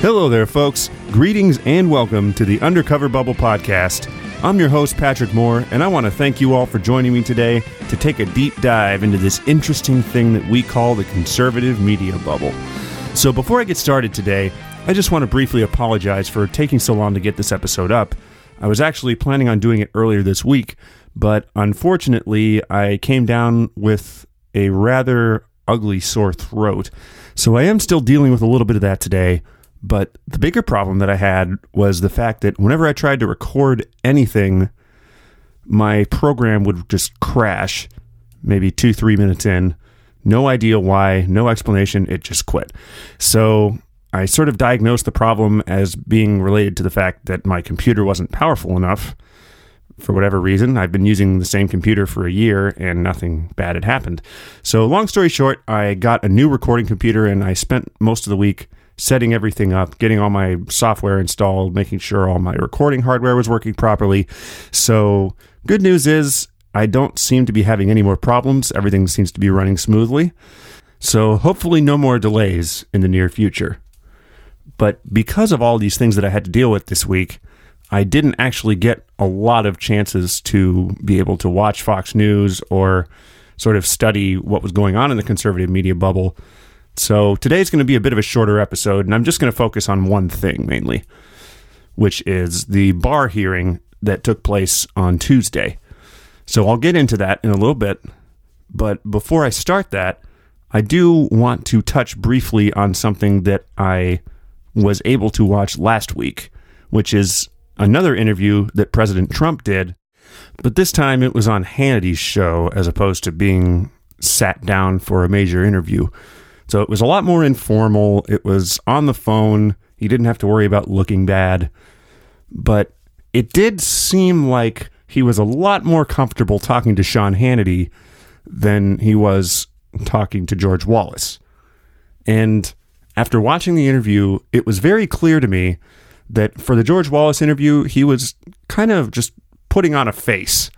Hello there, folks. Greetings and welcome to the Undercover Bubble Podcast. I'm your host, Patrick Moore, and I want to thank you all for joining me today to take a deep dive into this interesting thing that we call the conservative media bubble. So, before I get started today, I just want to briefly apologize for taking so long to get this episode up. I was actually planning on doing it earlier this week, but unfortunately, I came down with a rather ugly sore throat. So, I am still dealing with a little bit of that today. But the bigger problem that I had was the fact that whenever I tried to record anything, my program would just crash maybe two, three minutes in. No idea why, no explanation. It just quit. So I sort of diagnosed the problem as being related to the fact that my computer wasn't powerful enough for whatever reason. I've been using the same computer for a year and nothing bad had happened. So, long story short, I got a new recording computer and I spent most of the week setting everything up, getting all my software installed, making sure all my recording hardware was working properly. So, good news is I don't seem to be having any more problems. Everything seems to be running smoothly. So, hopefully, no more delays in the near future. But because of all these things that I had to deal with this week, I didn't actually get a lot of chances to be able to watch Fox News or sort of study what was going on in the conservative media bubble so today's going to be a bit of a shorter episode, and I'm just going to focus on one thing mainly, which is the Barr hearing that took place on Tuesday. So I'll get into that in a little bit. But before I start that, I do want to touch briefly on something that I was able to watch last week, which is another interview that President Trump did. But this time it was on Hannity's show as opposed to being sat down for a major interview. So it was a lot more informal. It was on the phone. He didn't have to worry about looking bad. But it did seem like he was a lot more comfortable talking to Sean Hannity than he was talking to George Wallace. And after watching the interview, it was very clear to me that for the George Wallace interview, he was kind of just putting on a face.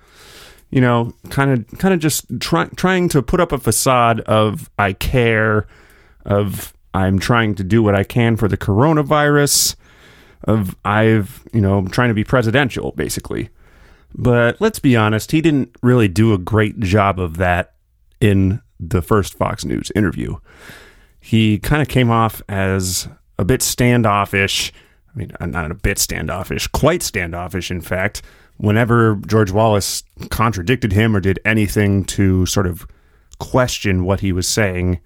You know, kind of kind of just try, trying to put up a facade of I care of I'm trying to do what I can for the coronavirus, of I've, you know, trying to be presidential, basically. But let's be honest, he didn't really do a great job of that in the first Fox News interview. He kind of came off as a bit standoffish. I mean, not a bit standoffish, quite standoffish, in fact, whenever George Wallace contradicted him or did anything to sort of question what he was saying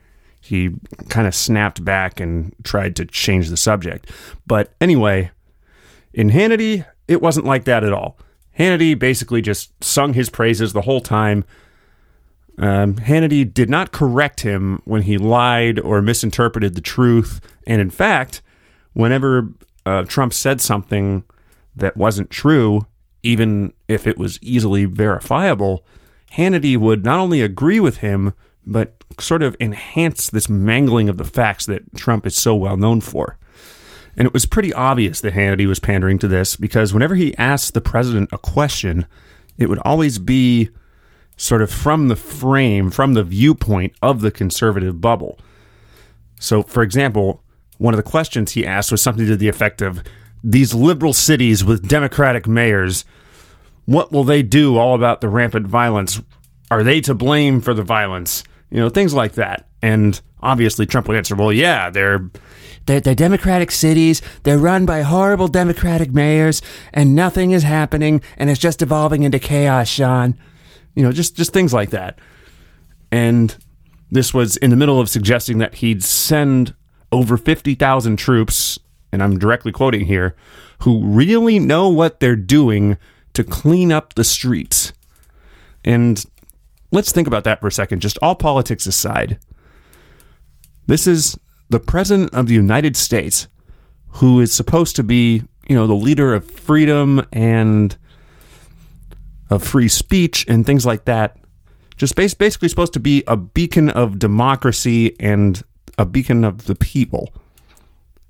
he kind of snapped back and tried to change the subject. But anyway, in Hannity, it wasn't like that at all. Hannity basically just sung his praises the whole time. Um, Hannity did not correct him when he lied or misinterpreted the truth. And in fact, whenever uh, Trump said something that wasn't true, even if it was easily verifiable, Hannity would not only agree with him, but sort of enhance this mangling of the facts that Trump is so well known for. And it was pretty obvious that Hannity was pandering to this because whenever he asked the president a question, it would always be sort of from the frame, from the viewpoint of the conservative bubble. So, for example, one of the questions he asked was something to the effect of these liberal cities with democratic mayors, what will they do all about the rampant violence? Are they to blame for the violence? you know, things like that. And obviously, Trump would answer, well, yeah, they're. They're, they're democratic cities. They're run by horrible democratic mayors, and nothing is happening, and it's just evolving into chaos, Sean. You know, just just things like that. And this was in the middle of suggesting that he'd send over 50,000 troops, and I'm directly quoting here, who really know what they're doing to clean up the streets. And Let's think about that for a second, just all politics aside. This is the President of the United States who is supposed to be, you know, the leader of freedom and of free speech and things like that. Just basically supposed to be a beacon of democracy and a beacon of the people,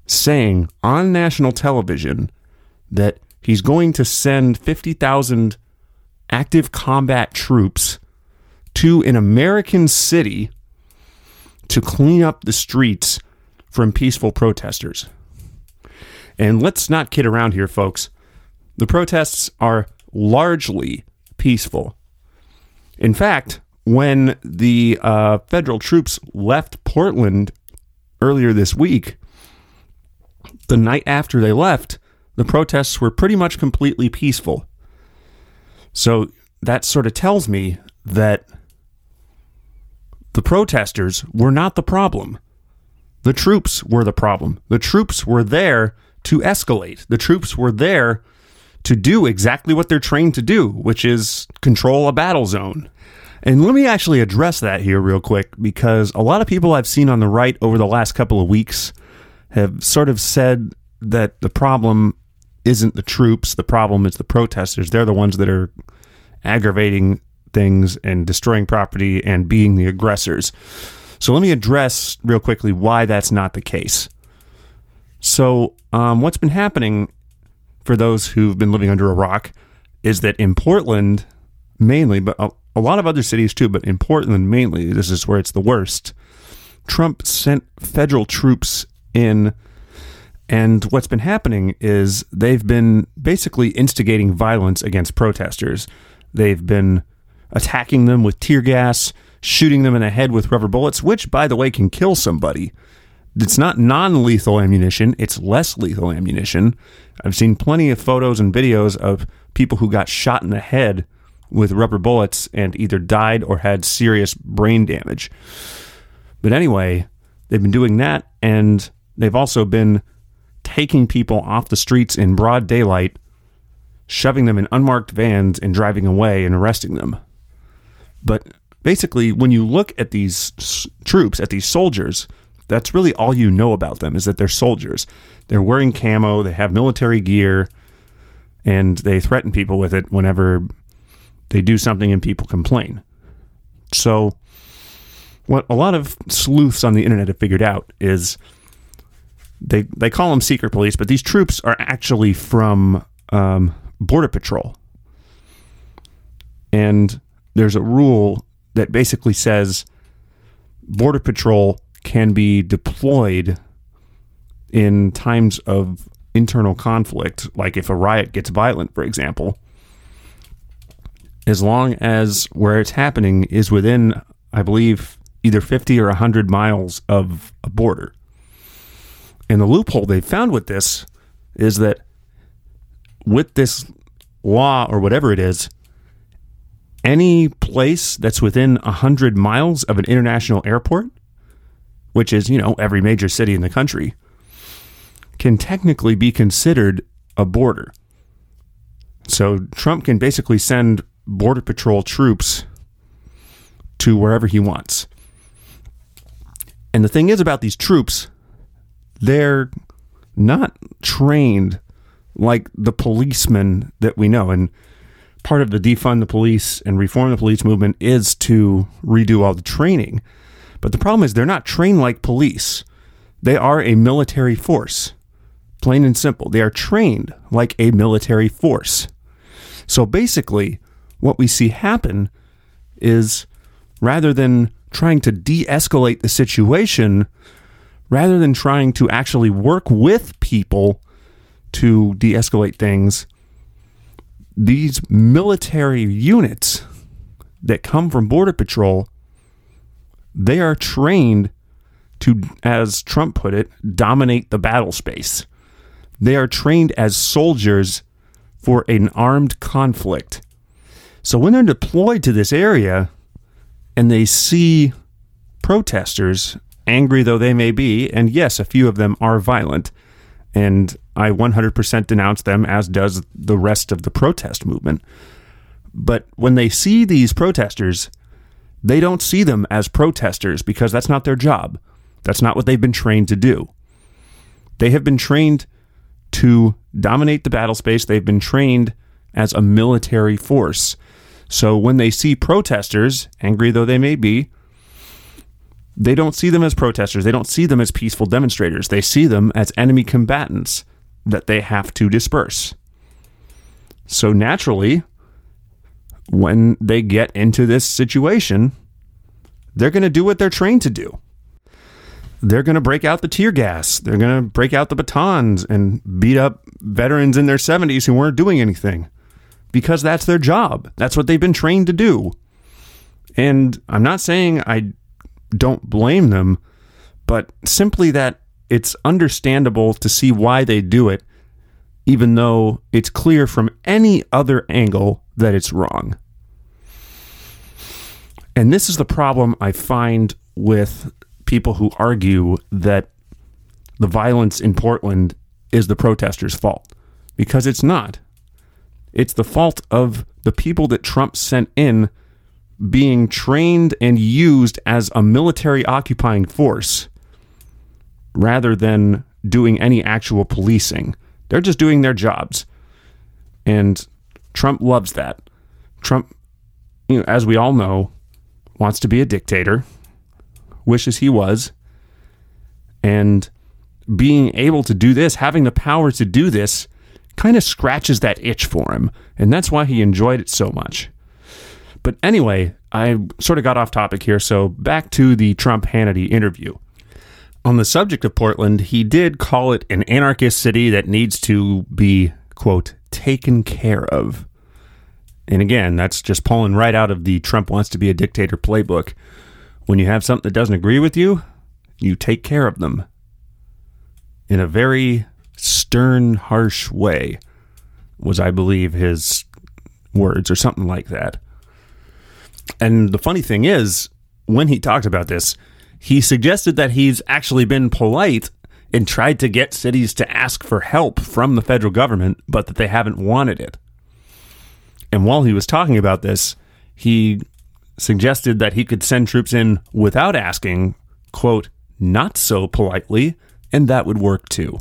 saying on national television that he's going to send 50,000 active combat troops to an American city to clean up the streets from peaceful protesters. And let's not kid around here, folks. The protests are largely peaceful. In fact, when the uh, federal troops left Portland earlier this week, the night after they left, the protests were pretty much completely peaceful. So that sort of tells me that the protesters were not the problem. The troops were the problem. The troops were there to escalate. The troops were there to do exactly what they're trained to do, which is control a battle zone. And let me actually address that here real quick because a lot of people I've seen on the right over the last couple of weeks have sort of said that the problem isn't the troops, the problem is the protesters. They're the ones that are aggravating things and destroying property and being the aggressors. So let me address real quickly why that's not the case. So, um, what's been happening for those who've been living under a rock is that in Portland, mainly, but a, a lot of other cities too, but in Portland mainly, this is where it's the worst. Trump sent federal troops in and what's been happening is they've been basically instigating violence against protesters. They've been attacking them with tear gas, shooting them in the head with rubber bullets, which, by the way, can kill somebody. It's not non lethal ammunition, it's less lethal ammunition. I've seen plenty of photos and videos of people who got shot in the head with rubber bullets and either died or had serious brain damage. But anyway, they've been doing that, and they've also been taking people off the streets in broad daylight, shoving them in unmarked vans, and driving away and arresting them. But basically, when you look at these troops, at these soldiers, that's really all you know about them is that they're soldiers. They're wearing camo, they have military gear, and they threaten people with it whenever they do something and people complain. So, what a lot of sleuths on the internet have figured out is they they call them secret police, but these troops are actually from um, border patrol. And there's a rule that basically says border patrol can be deployed in times of internal conflict, like if a riot gets violent, for example, as long as where it's happening is within, I believe, either 50 or 100 miles of a border. And the loophole they found with this is that with this law or whatever it is, any place that's within 100 miles of an international airport, which is, you know, every major city in the country, can technically be considered a border. So Trump can basically send Border Patrol troops to wherever he wants. And the thing is about these troops, they're not trained like the policemen that we know. And part of the defund the police and reform the police movement is to redo all the training. But the problem is they're not trained like police. They are a military force. Plain and simple. They are trained like a military force. So basically, what we see happen is rather than trying to de escalate the situation, rather than trying to actually work with people to de escalate things, these military units that come from Border Patrol, they are trained to, as Trump put it, dominate the battle space. They are trained as soldiers for an armed conflict. So when they're deployed to this area and they see protesters, angry though they may be, and yes, a few of them are violent, and I 100% denounce them, as does the rest of the protest movement. But when they see these protesters, they don't see them as protesters because that's not their job. That's not what they've been trained to do. They have been trained to dominate the battle space, they've been trained as a military force. So when they see protesters, angry though they may be, they don't see them as protesters. They don't see them as peaceful demonstrators. They see them as enemy combatants that they have to disperse. So naturally, when they get into this situation, they're going to do what they're trained to do. they're going to break out the tear gas. They're going to break out the batons and beat up veterans in their 70s who weren't doing anything because that's their job. That's what they've been trained to do. And I'm not saying I don't blame them, but simply that it's understandable to see why they do it, even though it's clear from any other angle that it's wrong. And this is the problem I find with people who argue that the violence in Portland is the protesters' fault, because it's not. It's the fault of the people that Trump sent in being trained and used as a military occupying force rather than doing any actual policing. They're just doing their jobs. And Trump loves that. Trump, you know, as we all know, wants to be a dictator, wishes he was. And being able to do this, having the power to do this, kind of scratches that itch for him. And that's why he enjoyed it so much. But anyway, I sort of got off topic here. So back to the Trump Hannity interview. On the subject of Portland, he did call it an anarchist city that needs to be, quote, taken care of. And again, that's just pulling right out of the Trump wants to be a dictator playbook. When you have something that doesn't agree with you, you take care of them in a very stern, harsh way, was, I believe, his words or something like that. And the funny thing is, when he talked about this, he suggested that he's actually been polite and tried to get cities to ask for help from the federal government, but that they haven't wanted it. And while he was talking about this, he suggested that he could send troops in without asking, quote, not so politely, and that would work too.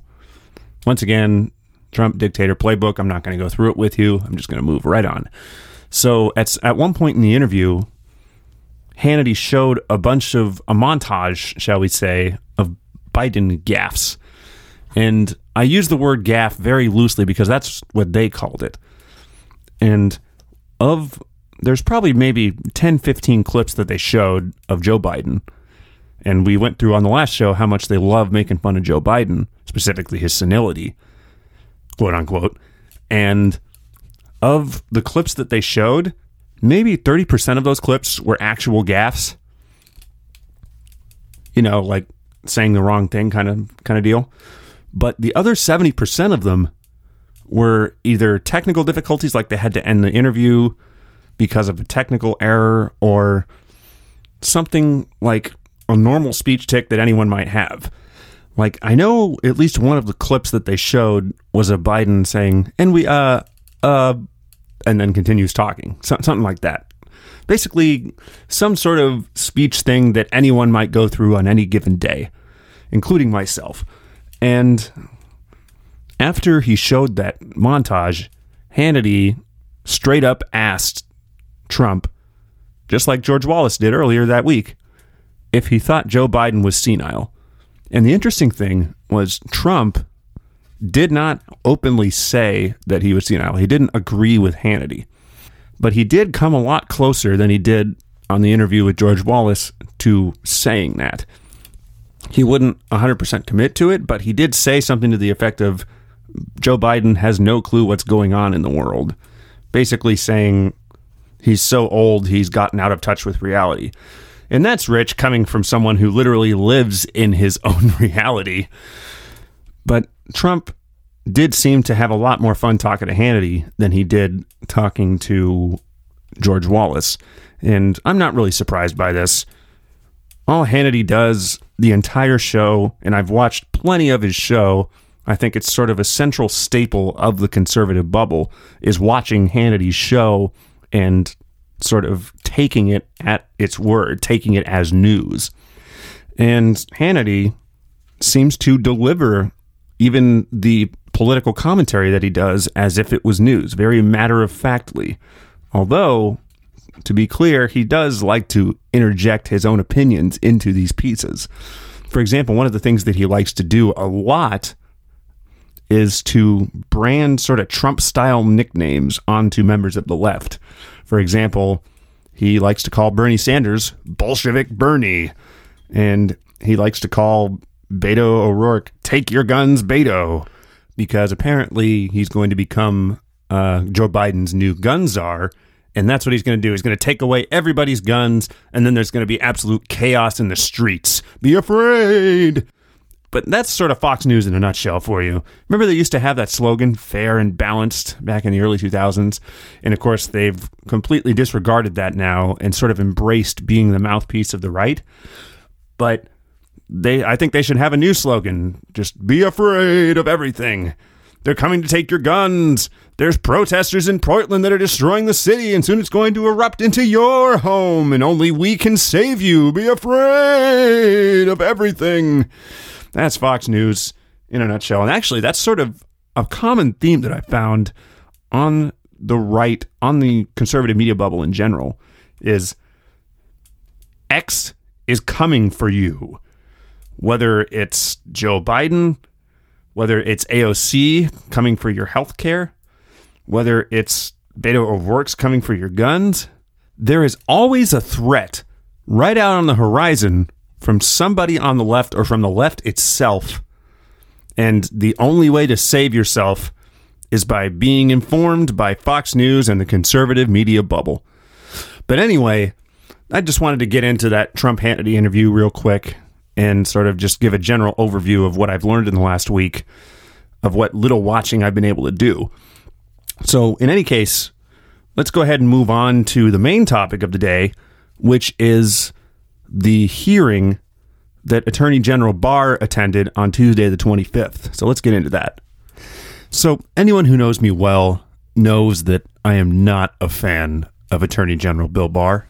Once again, Trump dictator playbook. I'm not going to go through it with you. I'm just going to move right on. So at at one point in the interview, Hannity showed a bunch of a montage, shall we say, of Biden gaffes. And I use the word gaffe very loosely because that's what they called it. And of there's probably maybe 10, 15 clips that they showed of Joe Biden. And we went through on the last show how much they love making fun of Joe Biden, specifically his senility, quote unquote. And of the clips that they showed, maybe 30% of those clips were actual gaffes. You know, like saying the wrong thing kind of kind of deal. But the other 70% of them were either technical difficulties like they had to end the interview because of a technical error or something like a normal speech tic that anyone might have. Like I know at least one of the clips that they showed was a Biden saying, "And we uh uh and then continues talking. So, something like that. Basically, some sort of speech thing that anyone might go through on any given day, including myself. And after he showed that montage, Hannity straight up asked Trump, just like George Wallace did earlier that week, if he thought Joe Biden was senile. And the interesting thing was Trump did not openly say that he was senile. He didn't agree with Hannity. But he did come a lot closer than he did on the interview with George Wallace to saying that. He wouldn't 100% commit to it, but he did say something to the effect of Joe Biden has no clue what's going on in the world. Basically saying he's so old, he's gotten out of touch with reality. And that's rich coming from someone who literally lives in his own reality. But Trump did seem to have a lot more fun talking to Hannity than he did talking to George Wallace. And I'm not really surprised by this. All Hannity does the entire show, and I've watched plenty of his show. I think it's sort of a central staple of the conservative bubble is watching Hannity's show and sort of taking it at its word, taking it as news. And Hannity seems to deliver even the political commentary that he does as if it was news, very matter of factly. Although, to be clear, he does like to interject his own opinions into these pieces. For example, one of the things that he likes to do a lot is to brand sort of Trump style nicknames onto members of the left. For example, he likes to call Bernie Sanders Bolshevik Bernie. And he likes to call Beto O'Rourke, take your guns, Beto, because apparently he's going to become uh, Joe Biden's new gun czar. And that's what he's going to do. He's going to take away everybody's guns, and then there's going to be absolute chaos in the streets. Be afraid. But that's sort of Fox News in a nutshell for you. Remember, they used to have that slogan, fair and balanced, back in the early 2000s? And of course, they've completely disregarded that now and sort of embraced being the mouthpiece of the right. But they, I think they should have a new slogan just be afraid of everything. They're coming to take your guns. There's protesters in Portland that are destroying the city, and soon it's going to erupt into your home, and only we can save you. Be afraid of everything. That's Fox News in a nutshell. And actually, that's sort of a common theme that I found on the right, on the conservative media bubble in general, is X is coming for you. Whether it's Joe Biden, whether it's AOC coming for your health care, whether it's Beto O'Rourke's coming for your guns, there is always a threat right out on the horizon from somebody on the left or from the left itself. And the only way to save yourself is by being informed by Fox News and the conservative media bubble. But anyway, I just wanted to get into that Trump Hannity interview real quick and sort of just give a general overview of what I've learned in the last week, of what little watching I've been able to do. So, in any case, let's go ahead and move on to the main topic of the day, which is the hearing that Attorney General Barr attended on Tuesday, the 25th. So, let's get into that. So, anyone who knows me well knows that I am not a fan of Attorney General Bill Barr.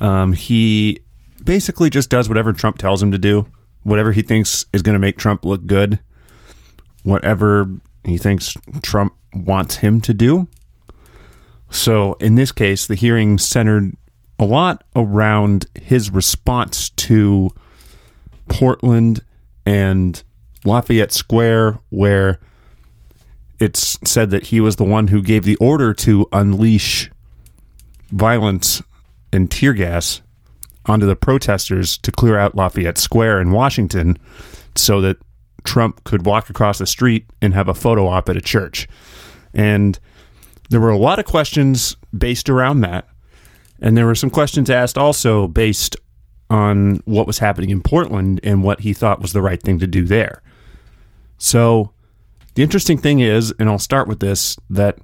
Um, he basically just does whatever Trump tells him to do, whatever he thinks is going to make Trump look good, whatever he thinks Trump wants him to do. So in this case, the hearing centered a lot around his response to Portland and Lafayette Square, where it's said that he was the one who gave the order to unleash violence and tear gas onto the protesters to clear out Lafayette Square in Washington so that Trump could walk across the street and have a photo op at a church. And there were a lot of questions based around that. And there were some questions asked also based on what was happening in Portland and what he thought was the right thing to do there. So the interesting thing is, and I'll start with this, that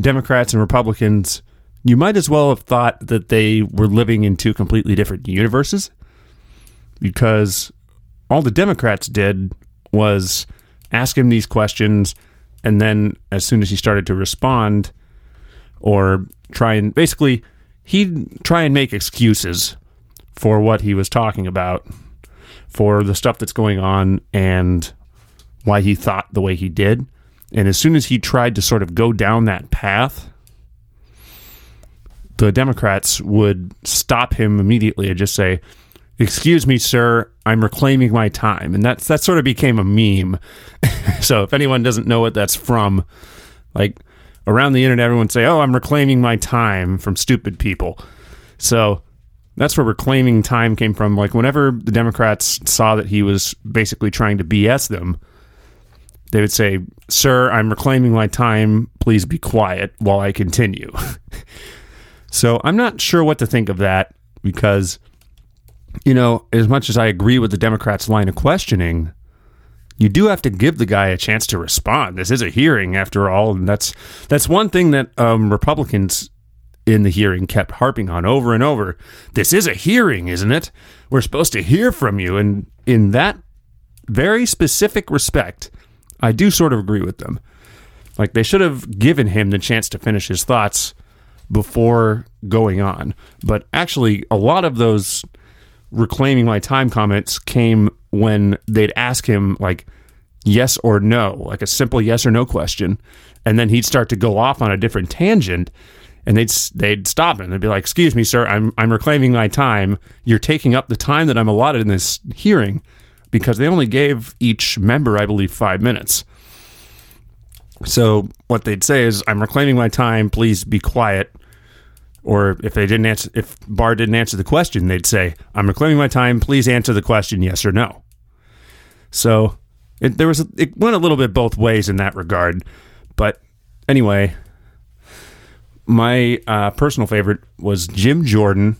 Democrats and Republicans you might as well have thought that they were living in two completely different universes because all the Democrats did was ask him these questions and then as soon as he started to respond or try and basically he'd try and make excuses for what he was talking about for the stuff that's going on and why he thought the way he did. And as soon as he tried to sort of go down that path the Democrats would stop him immediately and just say, "Excuse me, sir, I'm reclaiming my time," and that's that sort of became a meme. so if anyone doesn't know what that's from, like around the internet, everyone say, "Oh, I'm reclaiming my time from stupid people." So that's where reclaiming time came from. Like whenever the Democrats saw that he was basically trying to BS them, they would say, "Sir, I'm reclaiming my time. Please be quiet while I continue." So I'm not sure what to think of that because, you know, as much as I agree with the Democrats' line of questioning, you do have to give the guy a chance to respond. This is a hearing, after all, and that's that's one thing that um, Republicans in the hearing kept harping on over and over. This is a hearing, isn't it? We're supposed to hear from you, and in that very specific respect, I do sort of agree with them. Like they should have given him the chance to finish his thoughts before going on. But actually, a lot of those reclaiming my time comments came when they'd ask him, like, yes or no, like a simple yes or no question. And then he'd start to go off on a different tangent and they'd they'd stop him. They'd be like, "Excuse me, sir, I'm I'm reclaiming my time. You're taking up the time that I'm allotted in this hearing because they only gave each member, I believe, 5 minutes." So, what they'd say is, "I'm reclaiming my time. Please be quiet Or if they didn't answer, if Barr didn't answer the question, they'd say, "I'm reclaiming my time. Please answer the question, yes or no." So it, there was a, it went a little bit both ways in that regard, but anyway, my uh, personal favorite was Jim Jordan.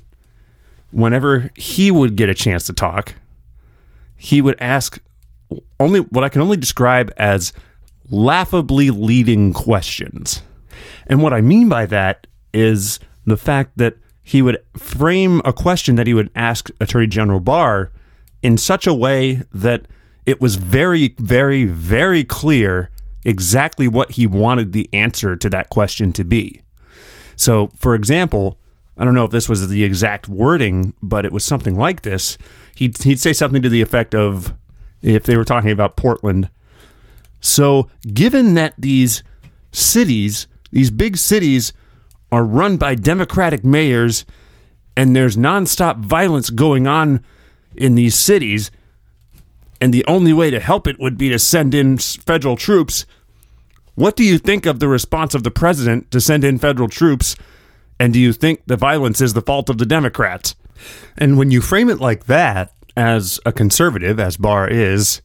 Whenever he would get a chance to talk, he would ask only what I can only describe as laughably leading questions. And what I mean by that is the fact that he would frame a question that he would ask Attorney General Barr in such a way that it was very, very, very clear exactly what he wanted the answer to that question to be. So, for example, I don't know if this was the exact wording, but it was something like this. He'd, he'd say something to the effect of, if they were talking about Portland. So, given that these cities, these big cities, are run by Democratic mayors and there's nonstop violence going on in these cities, and the only way to help it would be to send in federal troops. What do you think of the response of the president to send in federal troops? And do you think the violence is the fault of the Democrats? And when you frame it like that, as a conservative, as Barr is,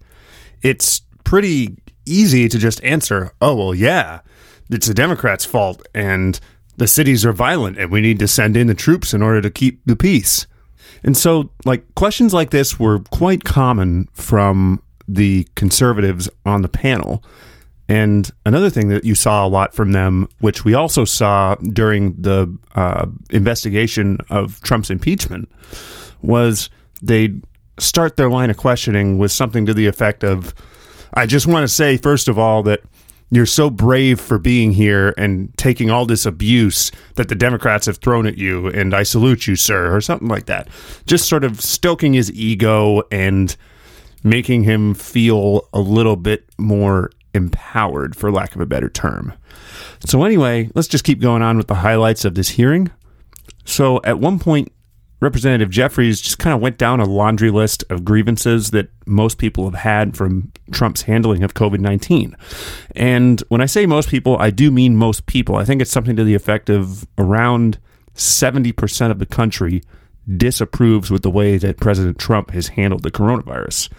it's pretty easy to just answer, oh, well, yeah, it's the Democrats' fault, and the cities are violent, and we need to send in the troops in order to keep the peace. And so, like, questions like this were quite common from the conservatives on the panel. And another thing that you saw a lot from them, which we also saw during the uh, investigation of Trump's impeachment, was they'd start their line of questioning with something to the effect of, I just want to say, first of all, that you're so brave for being here and taking all this abuse that the Democrats have thrown at you, and I salute you, sir, or something like that. Just sort of stoking his ego and making him feel a little bit more empowered, for lack of a better term. So, anyway, let's just keep going on with the highlights of this hearing. So, at one point, Representative Jeffries just kind of went down a laundry list of grievances that most people have had from Trump's handling of COVID 19. And when I say most people, I do mean most people. I think it's something to the effect of around 70% of the country disapproves with the way that President Trump has handled the coronavirus.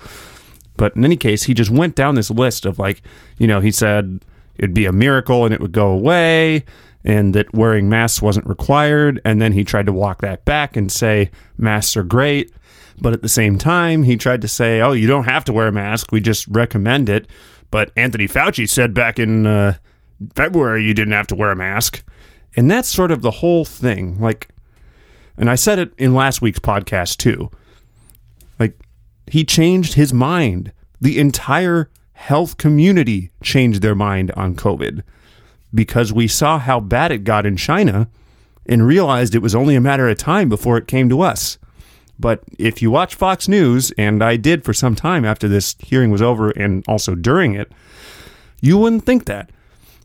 But in any case, he just went down this list of like, you know, he said it'd be a miracle and it would go away and that wearing masks wasn't required. And then he tried to walk that back and say masks are great. But at the same time, he tried to say, oh, you don't have to wear a mask. We just recommend it. But Anthony Fauci said back in uh, February you didn't have to wear a mask. And that's sort of the whole thing. Like, and I said it in last week's podcast too. Like, he changed his mind. The entire health community changed their mind on COVID because we saw how bad it got in China and realized it was only a matter of time before it came to us. But if you watch Fox News, and I did for some time after this hearing was over and also during it, you wouldn't think that.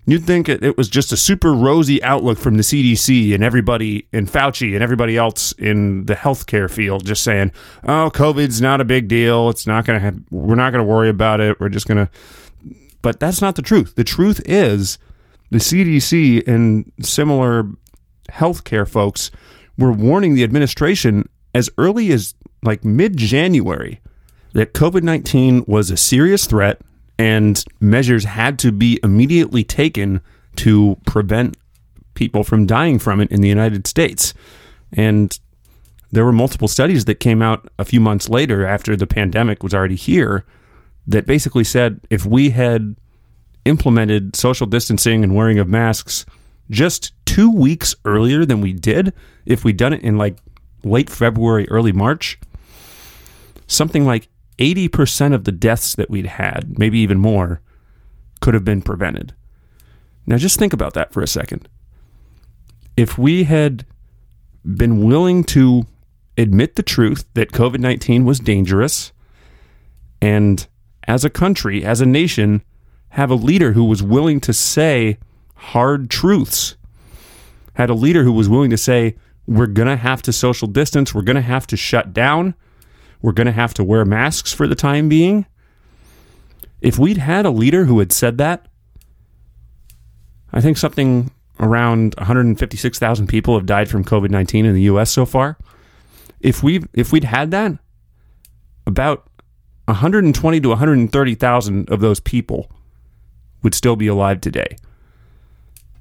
You'd think it was just a super rosy outlook from the CDC and everybody in Fauci and everybody else in the healthcare field just saying, "Oh, COVID's not a big deal. It's not going to we're not going to worry about it. We're just going to But that's not the truth. The truth is the CDC and similar healthcare folks were warning the administration as early as like mid January that COVID 19 was a serious threat and measures had to be immediately taken to prevent people from dying from it in the United States. And there were multiple studies that came out a few months later after the pandemic was already here that basically said if we had implemented social distancing and wearing of masks just two weeks earlier than we did, if we'd done it in like late February, early March, something like 80% of the deaths that we'd had, maybe even more, could have been prevented. Now, just think about that for a second. If we had been willing to admit the truth that COVID 19 was dangerous, and as a country, as a nation, have a leader who was willing to say hard truths, had a leader who was willing to say, we're going to have to social distance, we're going to have to shut down, we're going to have to wear masks for the time being. If we'd had a leader who had said that, I think something around 156,000 people have died from COVID 19 in the US so far. If we if we'd had that, about 120 to 130,000 of those people would still be alive today.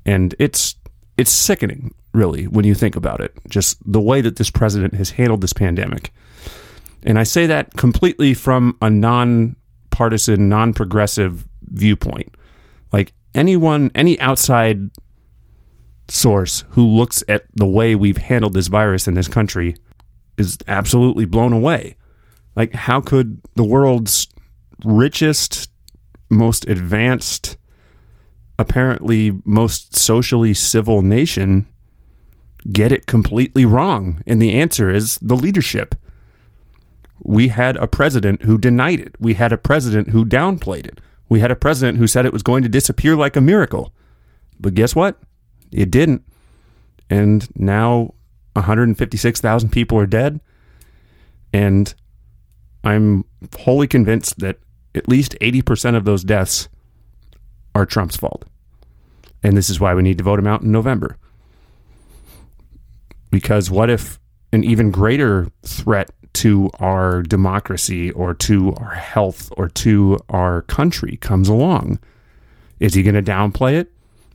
And it's it's sickening, really, when you think about it. Just the way that this president has handled this pandemic. And I say that completely from a non-partisan, non-progressive viewpoint. Like anyone, any outside source who looks at the way we've handled this virus in this country is absolutely blown away. Like, how could the world's richest, most advanced, apparently most socially civil nation get it completely wrong? And the answer is the leadership. We had a president who denied it. We had a president who downplayed it. We had a president who said it was going to disappear like a miracle. But guess what? It didn't. And now 156,000 people are dead. And I'm wholly convinced that at least 80% of those deaths are Trump's fault. And this is why we need to vote him out in November. Because what if an even greater threat to our democracy or to our health or to our country comes along? Is he going to downplay it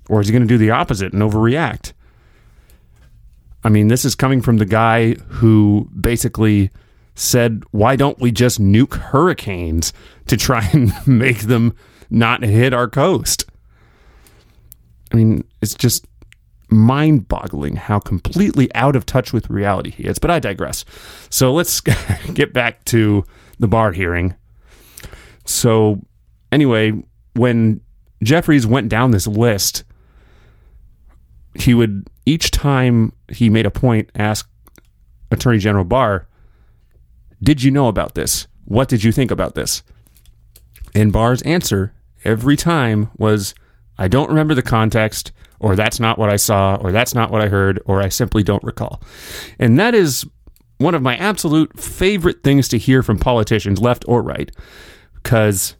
or is he going to do the opposite and overreact? I mean, this is coming from the guy who basically said, why don't we just nuke hurricanes to try and make them not hit our coast? I mean, it's just mind boggling how completely out of touch with reality he is. But I digress. So let's get back to the Barr hearing. So, anyway, when Jeffries went down this list, he would each time he made a point ask Attorney General Barr, Did you know about this? What did you think about this? And Barr's answer every time was, I don't remember the context, or that's not what I saw, or that's not what I heard, or I simply don't recall. And that is one of my absolute favorite things to hear from politicians, left or right, because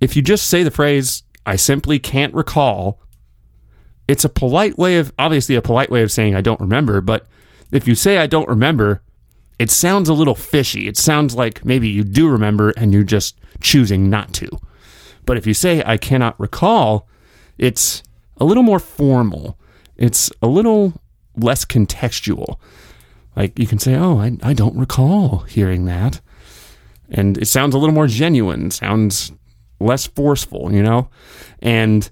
if you just say the phrase, I simply can't recall, it's a polite way of, obviously, a polite way of saying I don't remember, but if you say I don't remember, it sounds a little fishy. It sounds like maybe you do remember and you're just choosing not to. But if you say I cannot recall, it's a little more formal. It's a little less contextual. Like you can say, Oh, I, I don't recall hearing that. And it sounds a little more genuine, sounds less forceful, you know? And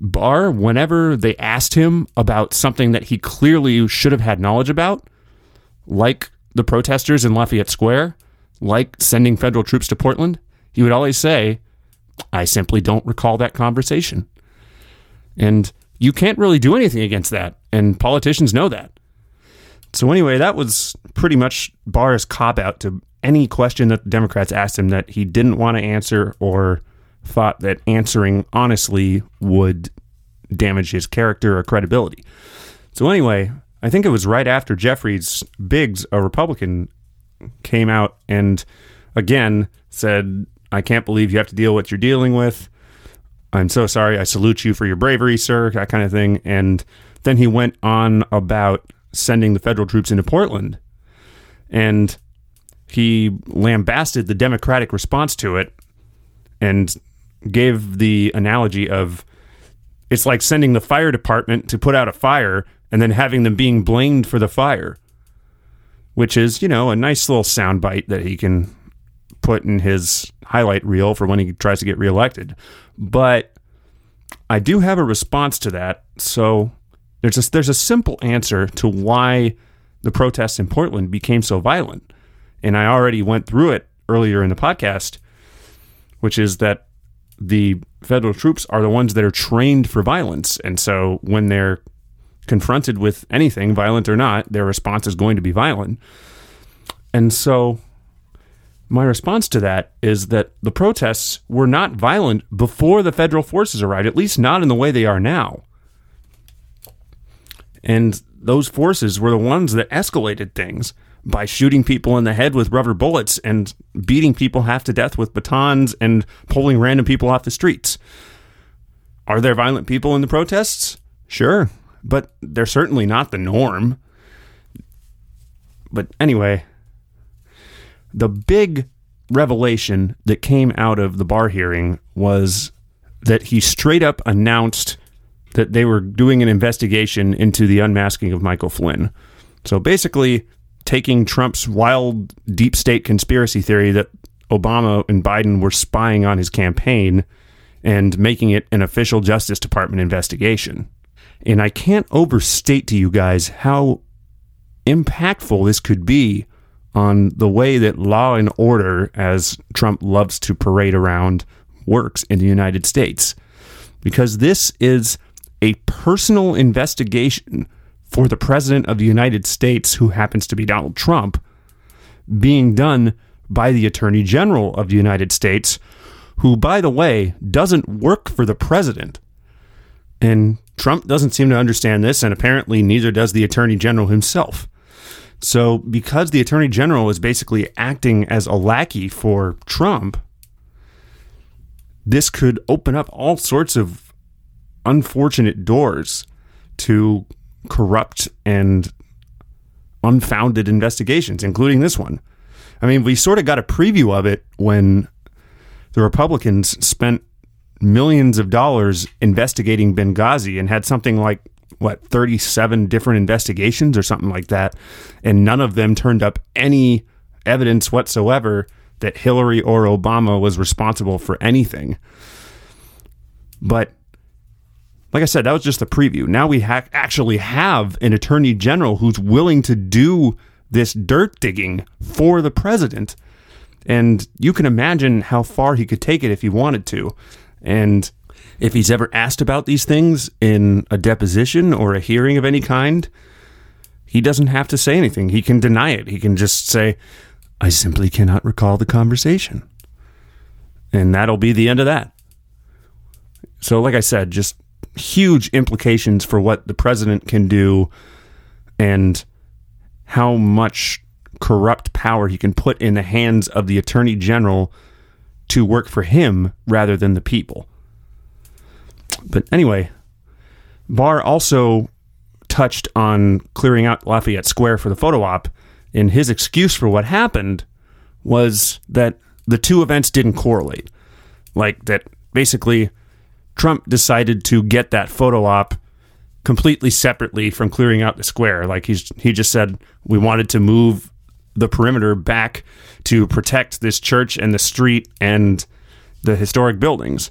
Barr, whenever they asked him about something that he clearly should have had knowledge about, like the protesters in Lafayette Square, like sending federal troops to Portland, he would always say, I simply don't recall that conversation. And you can't really do anything against that. And politicians know that. So, anyway, that was pretty much Barr's cop out to any question that the Democrats asked him that he didn't want to answer or thought that answering honestly would damage his character or credibility. So, anyway, I think it was right after Jeffries Biggs, a Republican, came out and again said, I can't believe you have to deal with what you're dealing with. I'm so sorry. I salute you for your bravery, sir, that kind of thing. And then he went on about sending the federal troops into Portland. And he lambasted the Democratic response to it and gave the analogy of it's like sending the fire department to put out a fire and then having them being blamed for the fire, which is, you know, a nice little soundbite that he can put in his highlight reel for when he tries to get reelected. But I do have a response to that. So there's a, there's a simple answer to why the protests in Portland became so violent. And I already went through it earlier in the podcast, which is that the federal troops are the ones that are trained for violence. And so when they're confronted with anything, violent or not, their response is going to be violent. And so my response to that is that the protests were not violent before the federal forces arrived, at least not in the way they are now. And those forces were the ones that escalated things by shooting people in the head with rubber bullets and beating people half to death with batons and pulling random people off the streets. Are there violent people in the protests? Sure, but they're certainly not the norm. But anyway, the big revelation that came out of the Barr hearing was that he straight up announced that they were doing an investigation into the unmasking of Michael Flynn. So basically, taking Trump's wild deep state conspiracy theory that Obama and Biden were spying on his campaign and making it an official Justice Department investigation. And I can't overstate to you guys how impactful this could be on the way that law and order, as Trump loves to parade around, works in the United States. Because this is a personal investigation for the President of the United States, who happens to be Donald Trump, being done by the Attorney General of the United States, who, by the way, doesn't work for the President. And Trump doesn't seem to understand this, and apparently neither does the Attorney General himself. So, because the Attorney General is basically acting as a lackey for Trump, this could open up all sorts of unfortunate doors to corrupt and unfounded investigations, including this one. I mean, we sort of got a preview of it when the Republicans spent millions of dollars investigating Benghazi and had something like what 37 different investigations or something like that and none of them turned up any evidence whatsoever that Hillary or Obama was responsible for anything. But like I said, that was just the preview. Now we ha- actually have an attorney general who's willing to do this dirt digging for the president. And you can imagine how far he could take it if he wanted to. And if he's ever asked about these things in a deposition or a hearing of any kind, he doesn't have to say anything. He can deny it. He can just say, I simply cannot recall the conversation. And that'll be the end of that. So, like I said, just huge implications for what the president can do and how much corrupt power he can put in the hands of the attorney general to work for him rather than the people. But anyway, Barr also touched on clearing out Lafayette Square for the photo op, and his excuse for what happened was that the two events didn't correlate. Like that basically Trump decided to get that photo op completely separately from clearing out the square. Like he's he just said we wanted to move the perimeter back to protect this church and the street and the historic buildings.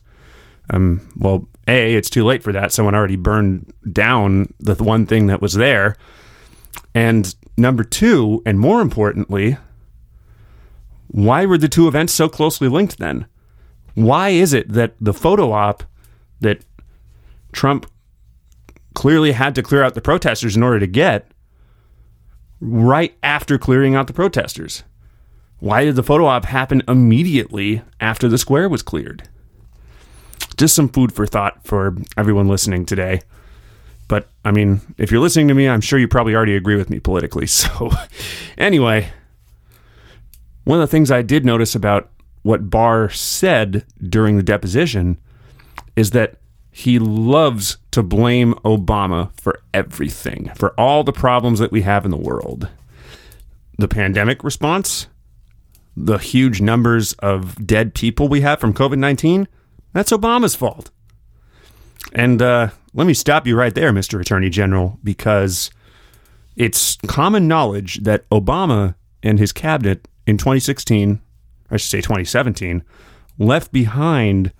Um, well, a it's too late for that. Someone already burned down the one thing that was there. And number two, and more importantly, why were the two events so closely linked then? Why is it that the photo op that Trump clearly had to clear out the protesters in order to get right after clearing out the protesters. Why did the photo op happen immediately after the square was cleared? Just some food for thought for everyone listening today. But I mean, if you're listening to me, I'm sure you probably already agree with me politically. So, anyway, one of the things I did notice about what Barr said during the deposition is that he loves to blame Obama for everything, for all the problems that we have in the world. The pandemic response, the huge numbers of dead people we have from COVID 19, that's Obama's fault. And uh, let me stop you right there, Mr. Attorney General, because it's common knowledge that Obama and his cabinet in 2016, I should say 2017, left behind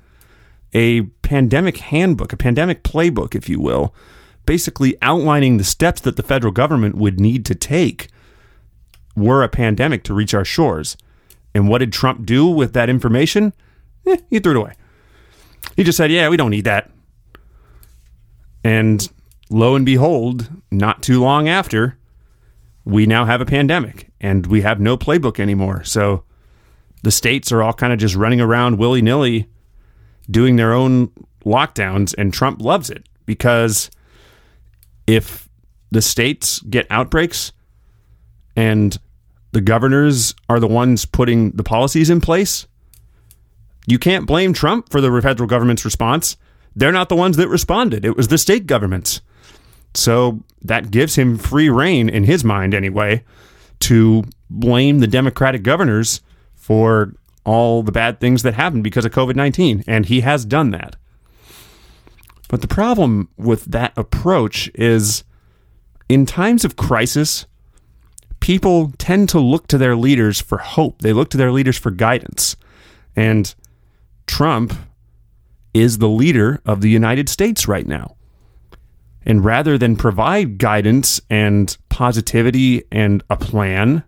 a pandemic handbook, a pandemic playbook, if you will, basically outlining the steps that the federal government would need to take were a pandemic to reach our shores. And what did Trump do with that information? Eh, he threw it away. He just said, yeah, we don't need that. And lo and behold, not too long after, we now have a pandemic and we have no playbook anymore. So the states are all kind of just running around willy nilly doing their own lockdowns, and Trump loves it because if the states get outbreaks and the governors are the ones putting the policies in place, you can't blame Trump for the federal government's response they're not the ones that responded. It was the state governments. So that gives him free rein, in his mind anyway, to blame the Democratic governors for all the bad things that happened because of COVID 19. And he has done that. But the problem with that approach is in times of crisis, people tend to look to their leaders for hope. They look to their leaders for guidance. And Trump is the leader of the United States right now. And rather than provide guidance and positivity and a plan,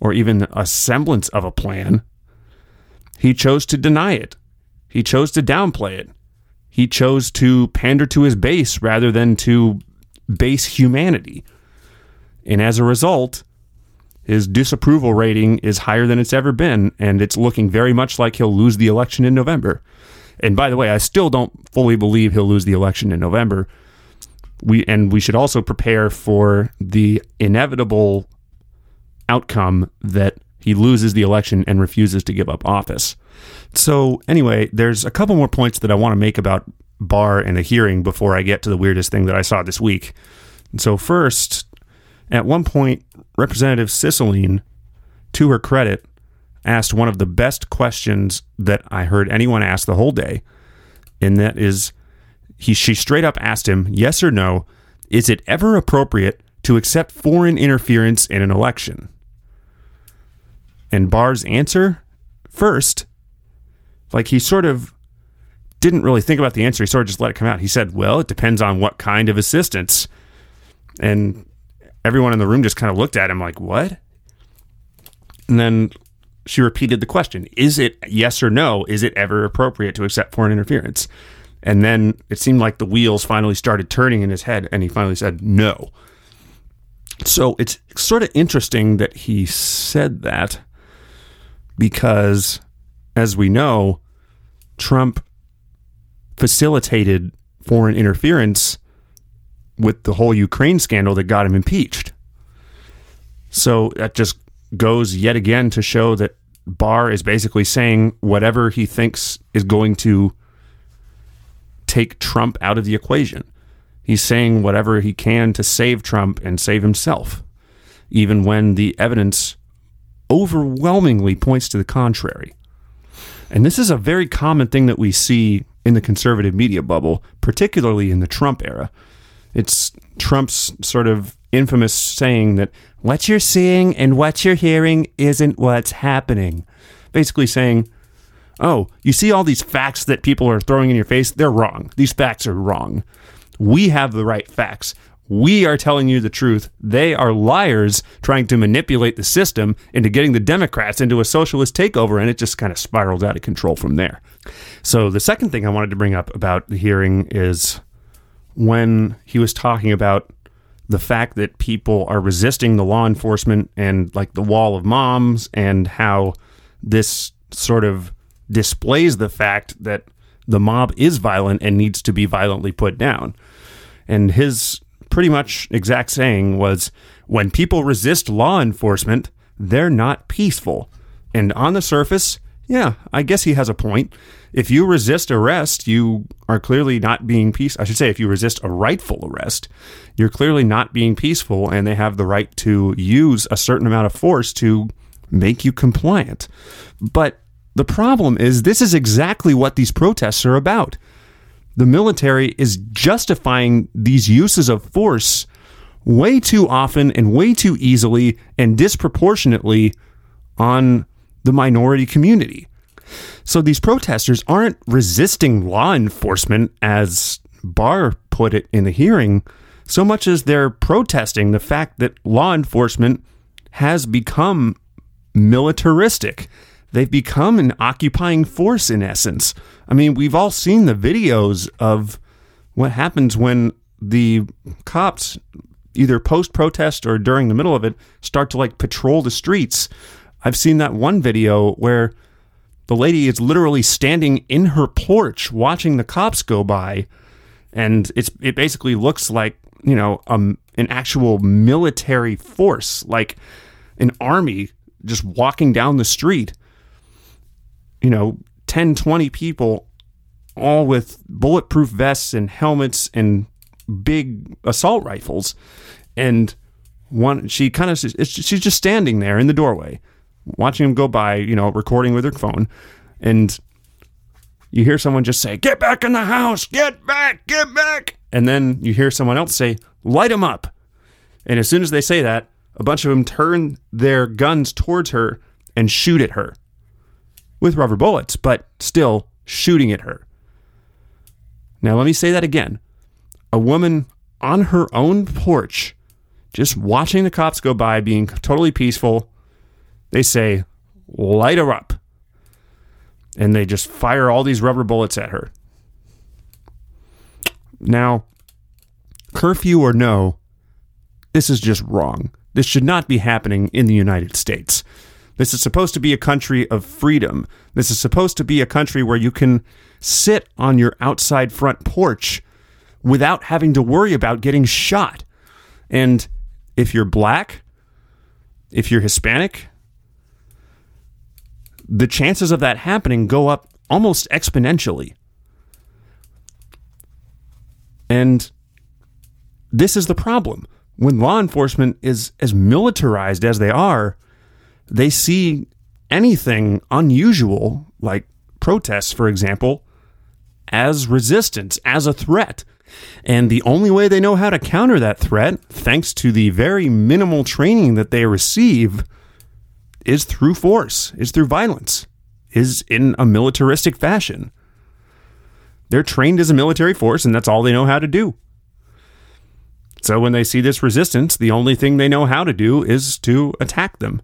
or even a semblance of a plan, he chose to deny it. He chose to downplay it. He chose to pander to his base rather than to base humanity. And as a result, his disapproval rating is higher than it's ever been, and it's looking very much like he'll lose the election in November. And by the way, I still don't fully believe he'll lose the election in November. We and we should also prepare for the inevitable outcome that he loses the election and refuses to give up office. So, anyway, there's a couple more points that I want to make about Barr and the hearing before I get to the weirdest thing that I saw this week. So, first, at one point, Representative Cicilline, to her credit, asked one of the best questions that I heard anyone ask the whole day, and that is, he she straight up asked him, yes or no, is it ever appropriate to accept foreign interference in an election? And Barr's answer, first, like he sort of didn't really think about the answer. He sort of just let it come out. He said, Well, it depends on what kind of assistance. And everyone in the room just kind of looked at him like, What? And then she repeated the question Is it yes or no? Is it ever appropriate to accept foreign interference? And then it seemed like the wheels finally started turning in his head, and he finally said no. So it's sort of interesting that he said that because, as we know, Trump facilitated foreign interference with the whole Ukraine scandal that got him impeached. So that just goes yet again to show that Barr is basically saying whatever he thinks is going to take Trump out of the equation. He's saying whatever he can to save Trump and save himself, even when the evidence overwhelmingly points to the contrary. And this is a very common thing that we see in the conservative media bubble, particularly in the Trump era. It's Trump's sort of infamous saying that what you're seeing and what you're hearing isn't what's happening. Basically saying, oh, you see all these facts that people are throwing in your face? They're wrong. These facts are wrong. We have the right facts. We are telling you the truth. They are liars trying to manipulate the system into getting the Democrats into a socialist takeover, and it just kind of spiraled out of control from there. So, the second thing I wanted to bring up about the hearing is when he was talking about the fact that people are resisting the law enforcement and like the wall of moms, and how this sort of displays the fact that the mob is violent and needs to be violently put down. And his pretty much exact saying was when people resist law enforcement, they're not peaceful. And on the surface, yeah, I guess he has a point. If you resist arrest, you are clearly not being peace. I should say, if you resist a rightful arrest, you're clearly not being peaceful, and they have the right to use a certain amount of force to make you compliant. But the problem is, this is exactly what these protests are about the military is justifying these uses of force way too often and way too easily and disproportionately on the minority community. So these protesters aren't resisting law enforcement, as Barr put it in the hearing, so much as they're protesting the fact that law enforcement has become militaristic They've become an occupying force in essence. I mean, we've all seen the videos of what happens when the cops, either post protest or during the middle of it, start to like patrol the streets. I've seen that one video where the lady is literally standing in her porch watching the cops go by, and it's it basically looks like you know um, an actual military force, like an army just walking down the street you know, 10, 20 people all with bulletproof vests and helmets and big assault rifles. And one, she kind of, she's just standing there in the doorway, watching him go by, you know, recording with her phone. And you hear someone just say, Get back in the house! Get back! Get back! And then you hear someone else say, Light him up! And as soon as they say that, a bunch of them turn their guns towards her and shoot at her with rubber bullets, but still shooting at her. Now, let me say that again. A woman on her own porch, just watching the cops go by, being totally peaceful, they say, Light her up and they just fire all these rubber bullets at her. Now, curfew or no, this is just wrong. This should not be happening in the United States. This is supposed to be a country of freedom. This is supposed to be a country where you can sit on your outside front porch without having to worry about getting shot. And if you're black, if you're Hispanic, the chances of that happening go up almost exponentially. And this is the problem. When law enforcement is as militarized as they are, they see anything unusual, like protests, for example, as resistance, as a threat. And the only way they know how to counter that threat, thanks to the very minimal training that they receive, is through force, is through violence, is in a militaristic fashion. They're trained as a military force, and that's all they know how to do. So when they see this resistance, the only thing they know how to do is to attack them.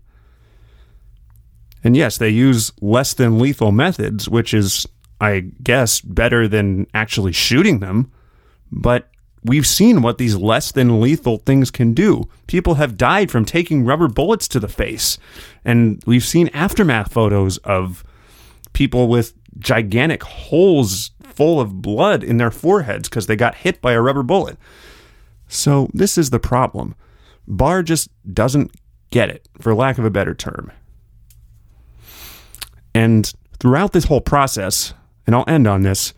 And yes, they use less than lethal methods, which is, I guess, better than actually shooting them. But we've seen what these less than lethal things can do. People have died from taking rubber bullets to the face. And we've seen aftermath photos of people with gigantic holes full of blood in their foreheads because they got hit by a rubber bullet. So, this is the problem. Barr just doesn't get it, for lack of a better term. And throughout this whole process, and I'll end on this,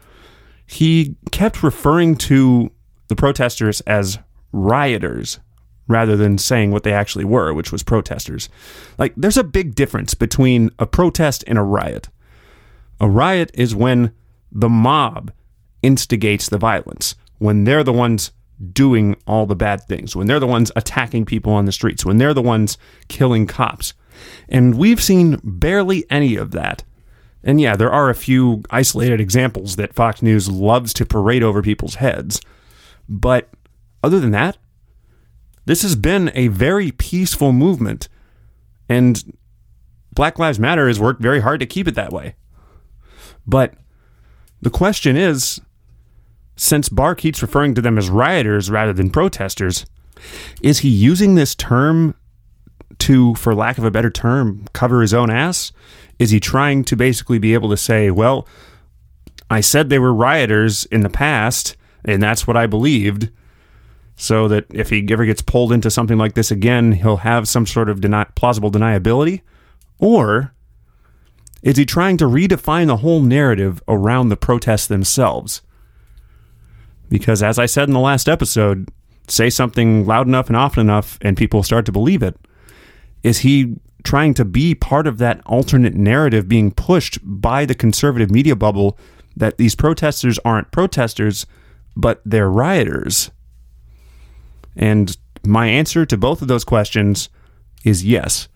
he kept referring to the protesters as rioters rather than saying what they actually were, which was protesters. Like, there's a big difference between a protest and a riot. A riot is when the mob instigates the violence, when they're the ones doing all the bad things, when they're the ones attacking people on the streets, when they're the ones killing cops. And we've seen barely any of that. And yeah, there are a few isolated examples that Fox News loves to parade over people's heads. But other than that, this has been a very peaceful movement. And Black Lives Matter has worked very hard to keep it that way. But the question is since Barr keeps referring to them as rioters rather than protesters, is he using this term to, for lack of a better term, cover his own ass? Is he trying to basically be able to say, well, I said they were rioters in the past, and that's what I believed. So that if he ever gets pulled into something like this again, he'll have some sort of deni- plausible deniability? Or is he trying to redefine the whole narrative around the protests themselves? Because as I said in the last episode, say something loud enough and often enough, and people start to believe it. Is he trying to be part of that alternate narrative being pushed by the conservative media bubble that these protesters aren't protesters, but they're rioters? And my answer to both of those questions is yes.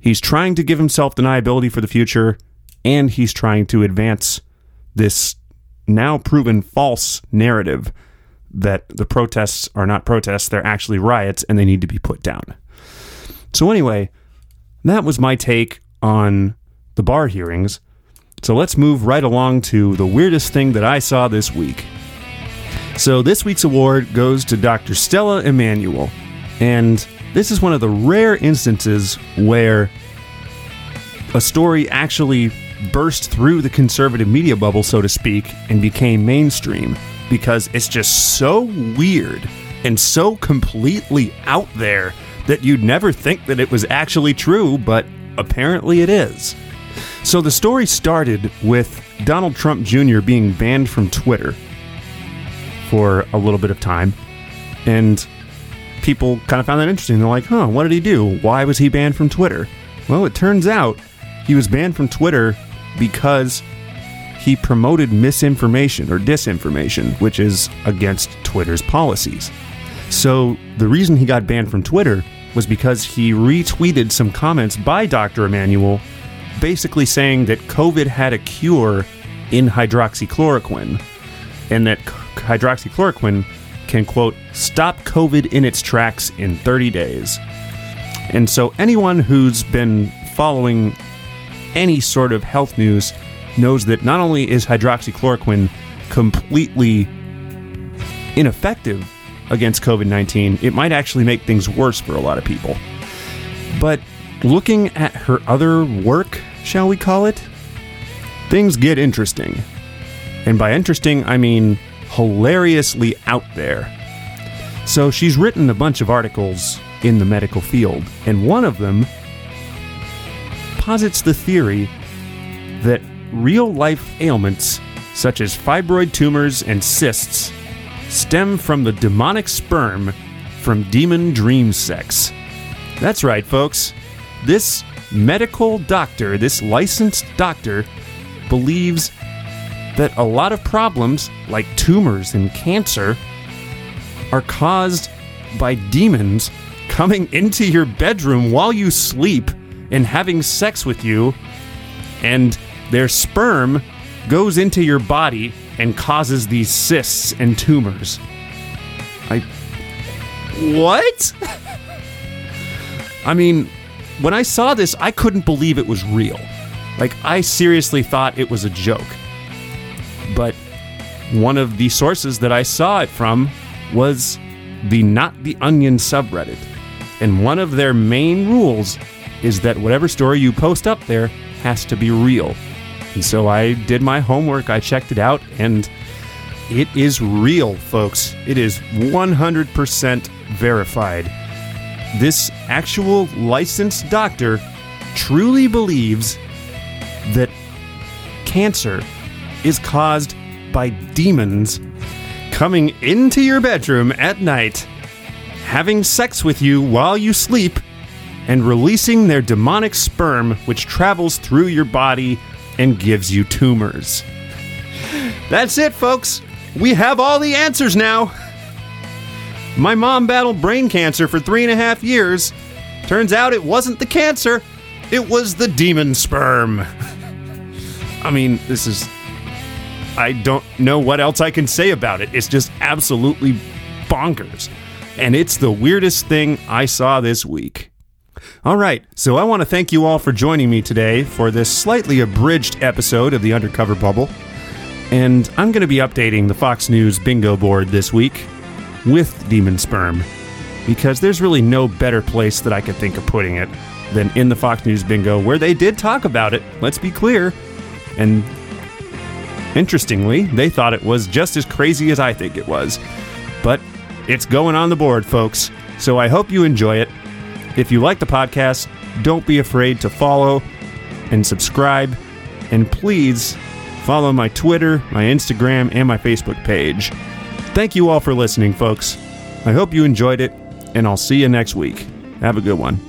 He's trying to give himself deniability for the future, and he's trying to advance this now proven false narrative that the protests are not protests, they're actually riots, and they need to be put down. So, anyway, that was my take on the Barr hearings. So, let's move right along to the weirdest thing that I saw this week. So, this week's award goes to Dr. Stella Immanuel. And this is one of the rare instances where a story actually burst through the conservative media bubble, so to speak, and became mainstream because it's just so weird and so completely out there that you'd never think that it was actually true, but apparently it is. So the story started with Donald Trump Jr. being banned from Twitter for a little bit of time. And people kind of found that interesting. They're like, huh, what did he do? Why was he banned from Twitter? Well, it turns out he was banned from Twitter because he promoted misinformation or disinformation, which is against Twitter's policies. So the reason he got banned from Twitter was because he retweeted some comments by Dr. Immanuel basically saying that COVID had a cure in hydroxychloroquine and that hydroxychloroquine can, quote, stop COVID in its tracks in 30 days. And so anyone who's been following any sort of health news knows that not only is hydroxychloroquine completely ineffective against COVID 19, it might actually make things worse for a lot of people. But looking at her other work, shall we call it, things get interesting. And by interesting, I mean hilariously out there. So she's written a bunch of articles in the medical field, and one of them posits the theory that real life ailments, such as fibroid tumors and cysts, stem from the demonic sperm from demon dream sex. That's right, folks. This medical doctor, this licensed doctor, believes that a lot of problems, like tumors and cancer, are caused by demons coming into your bedroom while you sleep and having sex with you, and their sperm goes into your body and causes these cysts and tumors. I. What? I mean, when I saw this, I couldn't believe it was real. Like, I seriously thought it was a joke. But one of the sources that I saw it from was the Not the Onion subreddit. And one of their main rules is that whatever story you post up there has to be real. And so I did my homework, I checked it out, and it is real, folks. It is 100% verified. This actual licensed doctor truly believes that cancer is caused by demons coming into your bedroom at night, having sex with you while you sleep, and releasing their demonic sperm, which travels through your body and gives you tumors. That's it, folks. We have all the answers now. My mom battled brain cancer for three and a half years. Turns out it wasn't the cancer, it was the demon sperm. I mean, this is. I don't know what else I can say about it. It's just absolutely bonkers. And it's the weirdest thing I saw this week. All right, so I want to thank you all for joining me today for this slightly abridged episode of the Undercover Bubble. And I'm going to be updating the Fox News bingo board this week with Demon Sperm because there's really no better place that I could think of putting it than in the Fox News bingo where they did talk about it, let's be clear. And interestingly, they thought it was just as crazy as I think it was. But it's going on the board, folks. So I hope you enjoy it. If you like the podcast, don't be afraid to follow and subscribe. And please follow my Twitter, my Instagram, and my Facebook page. Thank you all for listening, folks. I hope you enjoyed it, and I'll see you next week. Have a good one.